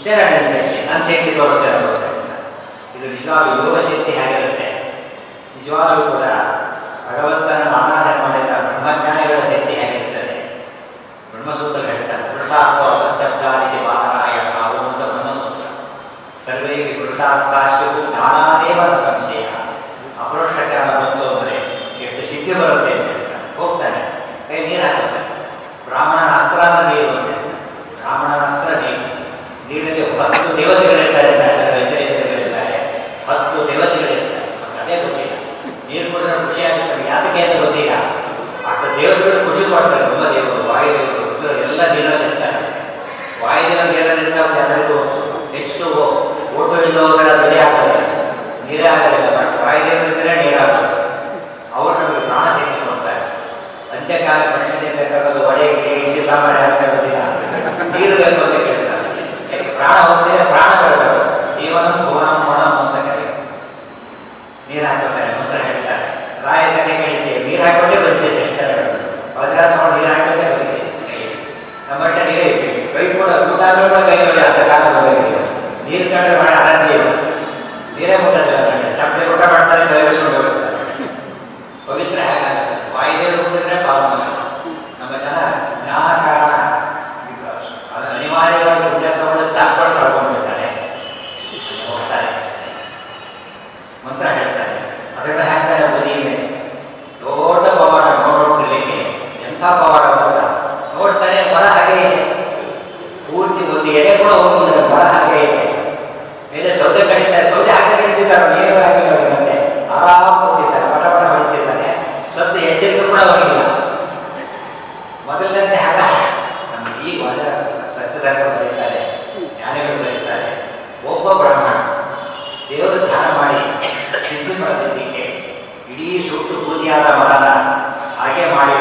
ಸ್ಟೆರಾಯ್ಡ್ ಅಂದರೆ ನಾನು ಶಕ್ತಿ ತೋರಿಸ್ತಾ ಇರೋದು ಇದು ನಿಜವಾಗ್ಲೂ ಯೋಗಶಕ್ತಿ ಹೇಗಿರುತ್ತೆ? ನಿಜವಾಗಲೂ ಕೂಡ ಭಗವಂತನ ಆರಾಧನೆ ಮಾಡಿದ ಬ್ರಹ್ಮಜ್ಞಾನಿಗಳ ಶಕ್ತಿ ಹೇಗಿರುತ್ತದೆ ಬ್ರಹ್ಮಸೂತ್ರ ಹೇಳ್ತಾರೆ ಪುರುಷಾರ್ಥ ಶಬ್ದಾದಿಗೆ ವಾಹನಾಯಣ ಬ್ರಹ್ಮಸೂತ್ರ. ಸರ್ವೇ ಪುರುಷಾರ್ಥಾಶ್ರು ಜ್ಞಾನಾದೇವರ ಸಮ ಇಡೀ ಸುಟ್ಟು ಬೂದಿಯಾದ ಮರನ ಹಾಗೆ ಮಾಡಿ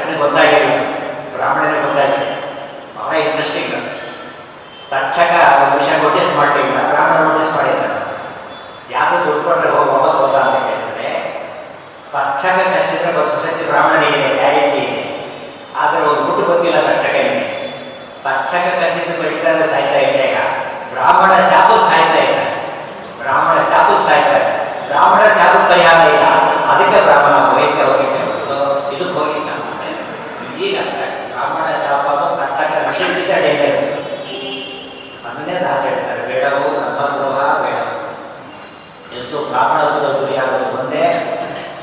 ಅಷ್ಟನೇ ಗೊತ್ತಾಗಿಲ್ಲ ಬ್ರಾಹ್ಮಣನೇ ಗೊತ್ತಾಗಿಲ್ಲ ಬಹಳ ಇಂಟ್ರೆಸ್ಟಿಂಗ್ ತಕ್ಷಕ ಒಂದು ವಿಷಯ ನೋಟಿಸ್ ಮಾಡಲಿಲ್ಲ ಬ್ರಾಹ್ಮಣ ನೋಟಿಸ್ ಮಾಡಿಲ್ಲ ಯಾವುದು ದುಡ್ಡು ಕೊಟ್ಟರೆ ಹೋಗಿ ವಾಪಸ್ ಹೋದ ಅಂತ ಕೇಳಿದ್ರೆ ತಕ್ಷಕ ಕಚ್ಚಿದ್ರೆ ಸೊಸೈಟಿ ಬ್ರಾಹ್ಮಣನಿಗೆ ಗ್ಯಾರಂಟಿ ಇದೆ. ಆದರೆ ಒಂದು ದುಡ್ಡು ಗೊತ್ತಿಲ್ಲ ತಕ್ಷಕನಿಗೆ ತಕ್ಷಕ ಕಚ್ಚಿದ್ದು ಕಳಿಸಿದ್ರೆ ಸಾಯ್ತಾ ಇಲ್ಲ ಈಗ. ಬ್ರಾಹ್ಮಣ ಶಾಪು ಸಾಯ್ತಾ ಇಲ್ಲ ಬ್ರಾಹ್ಮಣ ಶಾಪಕ್ಕೆ ಸಾಯ್ತಾರೆ ಬ್ರಾಹ್ಮಣ ಶಾಪ ಪರಿಹಾರ ಇಲ್ಲ. ಅದಕ್ಕೆ ಬ್ರಾಹ್ಮಣ ವೈದ್ಯ ಹೋಗಿದ್ದ. ಈಗ ಬ್ರಾಹ್ಮಣ ಶಾಪವ ಕರ್ತಕ ರಕ್ಷಿಸಿದ ಡೇಂಜರಸ್ ಅದನ್ನೇ ದಾಸ ಹೇಳ್ತಾರೆ, ಬೇಡವು ನಮ್ಮ ದ್ರೋಹ ಬೇಡ. ಎಷ್ಟು ಬ್ರಾಹ್ಮಣ ಗುರಿಯಾಗುವುದು ಒಂದೇ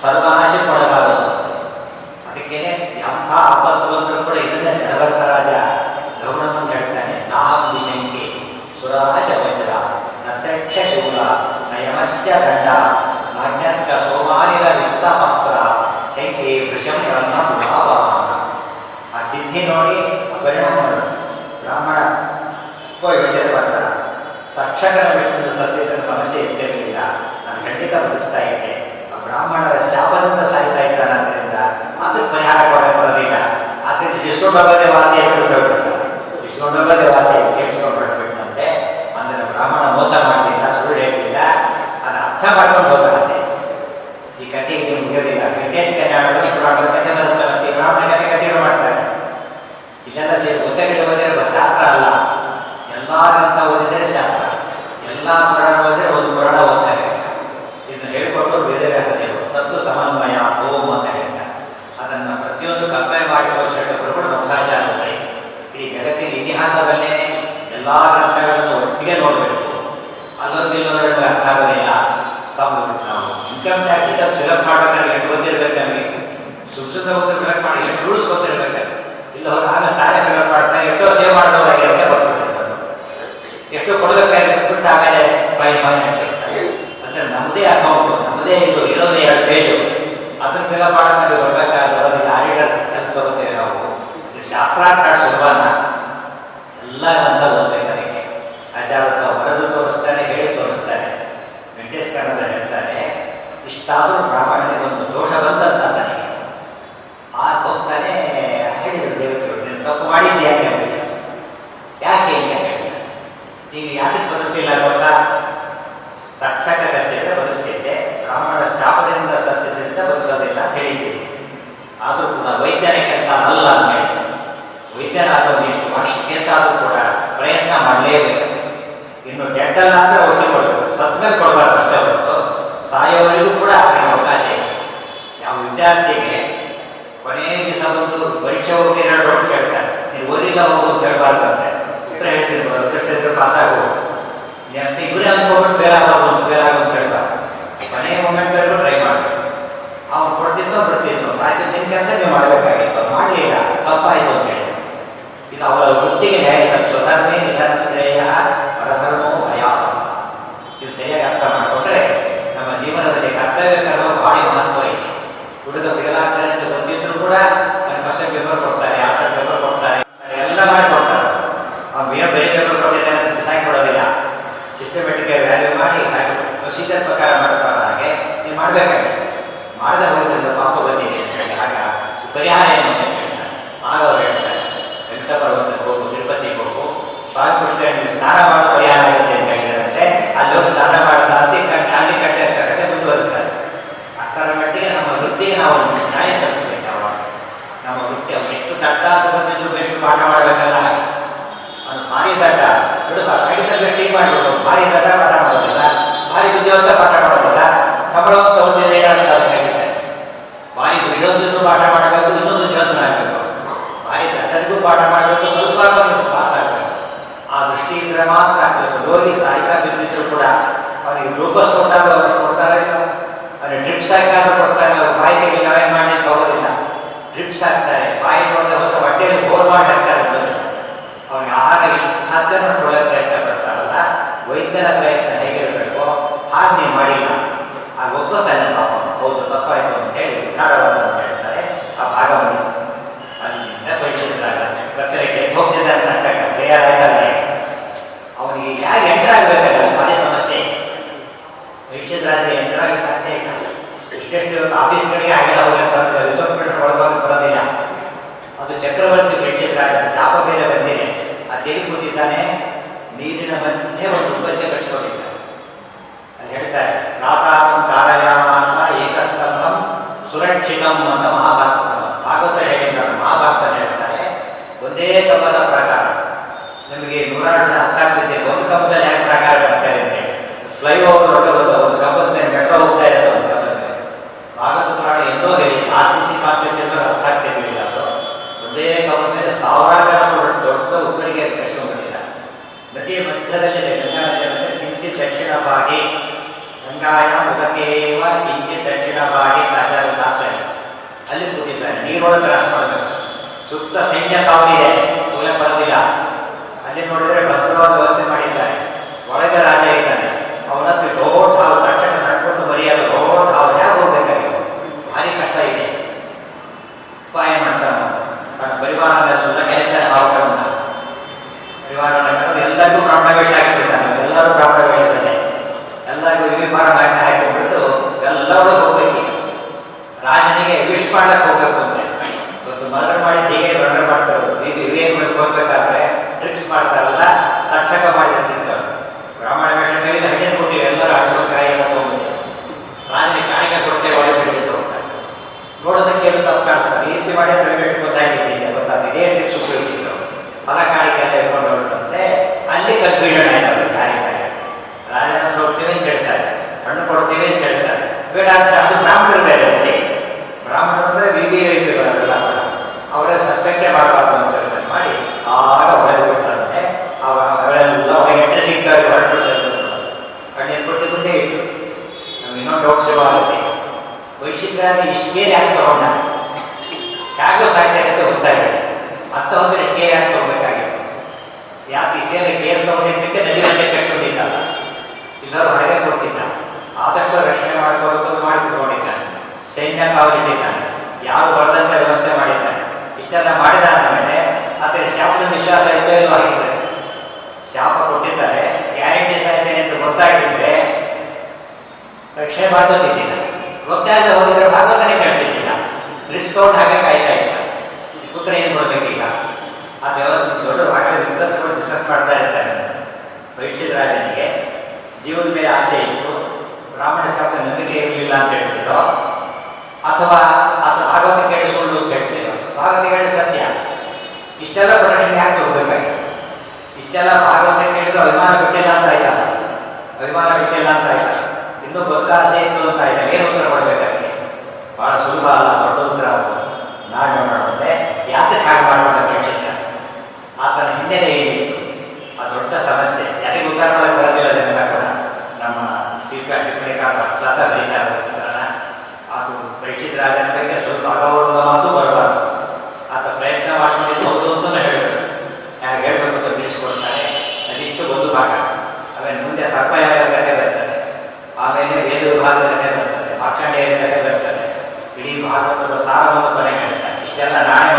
ಸರ್ವನಾಶಕ್ಕೊಳಗಾಗುವುದು ಅದಕ್ಕೆ ಎಂಥ ಆಪತ್ತು ಬಂದರೂ ಕೂಡ ಇದನ್ನೇ ನಡವರ್ತ ರಾಜ ಗೌಡನ ಹೇಳ್ತಾನೆ ನಾಹಂ ವಿಶಂಕಿ ಸುರಾಜ ವಜ್ರ ನತಕ್ಷ ಶೂಲ ನಯಮಸ್ಯ ದಂಡ ನಾಜ್ಞಾತ್ಕ ಸೋಮಾನಿರ ವಿದ್ಯಾಮ ಕಡಿತ ಬದುಸ್ತಾ ಇದೆ ಬ್ರಾಹ್ಮಣರ ಶಾಪದಿಂದ ಸಾಯ್ತಾ ಇದ್ದಾನಾದ್ರಿಂದ ಅದಕ್ಕೆ ಪರಿಹಾರ ಕೊಡೋಕೆ ಬರಲಿಲ್ಲ ಅದರಿಂದ ವಿಷ್ಣು ಡಬ್ಬದೆ ವಾಸಿ ಅಂತ ಹೇಳ್ಬಿಟ್ಟು ವಿಷ್ಣು ಡಬ್ಬದೆ ವಾಸಿ ಕೇಳಿಸ್ಕೊಂಡು ಹೊರಟ್ಬಿಟ್ಟಂತೆ ಅಂದ್ರೆ ಬ್ರಾಹ್ಮಣ ಮೋಸ ಮಾಡಲಿಲ್ಲ ಸುಳ್ಳು ಹೇಳಲಿಲ್ಲ ಅದು ಅರ್ಥ ಮಾಡ್ಕೊಂಡು আমার দিকে ಸರ್ಪಯನ ಕಥೆ ಬರ್ತದೆ? ಆಮೇಲೆ ವೇದವಿಭಾಗದ ಕಥೆ ಬರ್ತದೆ ಇಡೀ ಭಾರತದ ಸಾರವನ್ನು ಕೊನೆ ಹೇಳ್ತಾರೆ ಇಷ್ಟೆಲ್ಲ ನಾಳೆ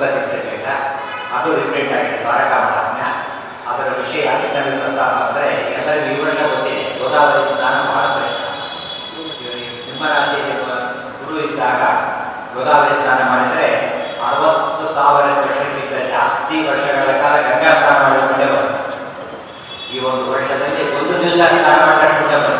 ಮುಗ್ಧ ಚಿತ್ರಗಳಿಲ್ಲ ಅದು ರಿಪೀಟ್ ಆಗಿದೆ. ದ್ವಾರಕಾ ಮಹಾತ್ಮ್ಯ ಅದರ ವಿಷಯ ಯಾಕೆ ಪ್ರಸ್ತಾಪ ಅಂದರೆ ಎಲ್ಲರಿಗೂ ಈ ವರ್ಷ ಗೊತ್ತಿದೆ ಗೋದಾವರಿ ಸ್ನಾನ ಬಹಳ ಕಷ್ಟ ಸಿಂಹರಾಶಿಯಲ್ಲಿ ಗುರು ಇದ್ದಾಗ ಗೋದಾವರಿ ಸ್ನಾನ ಮಾಡಿದರೆ ಅರವತ್ತು ಸಾವಿರ ವರ್ಷಕ್ಕಿಂತ ಜಾಸ್ತಿ ವರ್ಷಗಳ ಕಾಲ ಗಂಗಾ ಸ್ನಾನ ಮಾಡಿದ ಮಳೆ ಈ ಒಂದು ವರ್ಷದಲ್ಲಿ ಒಂದು ದಿವಸ ಸ್ನಾನ ಮಾಡಿದಷ್ಟು ಮಳೆ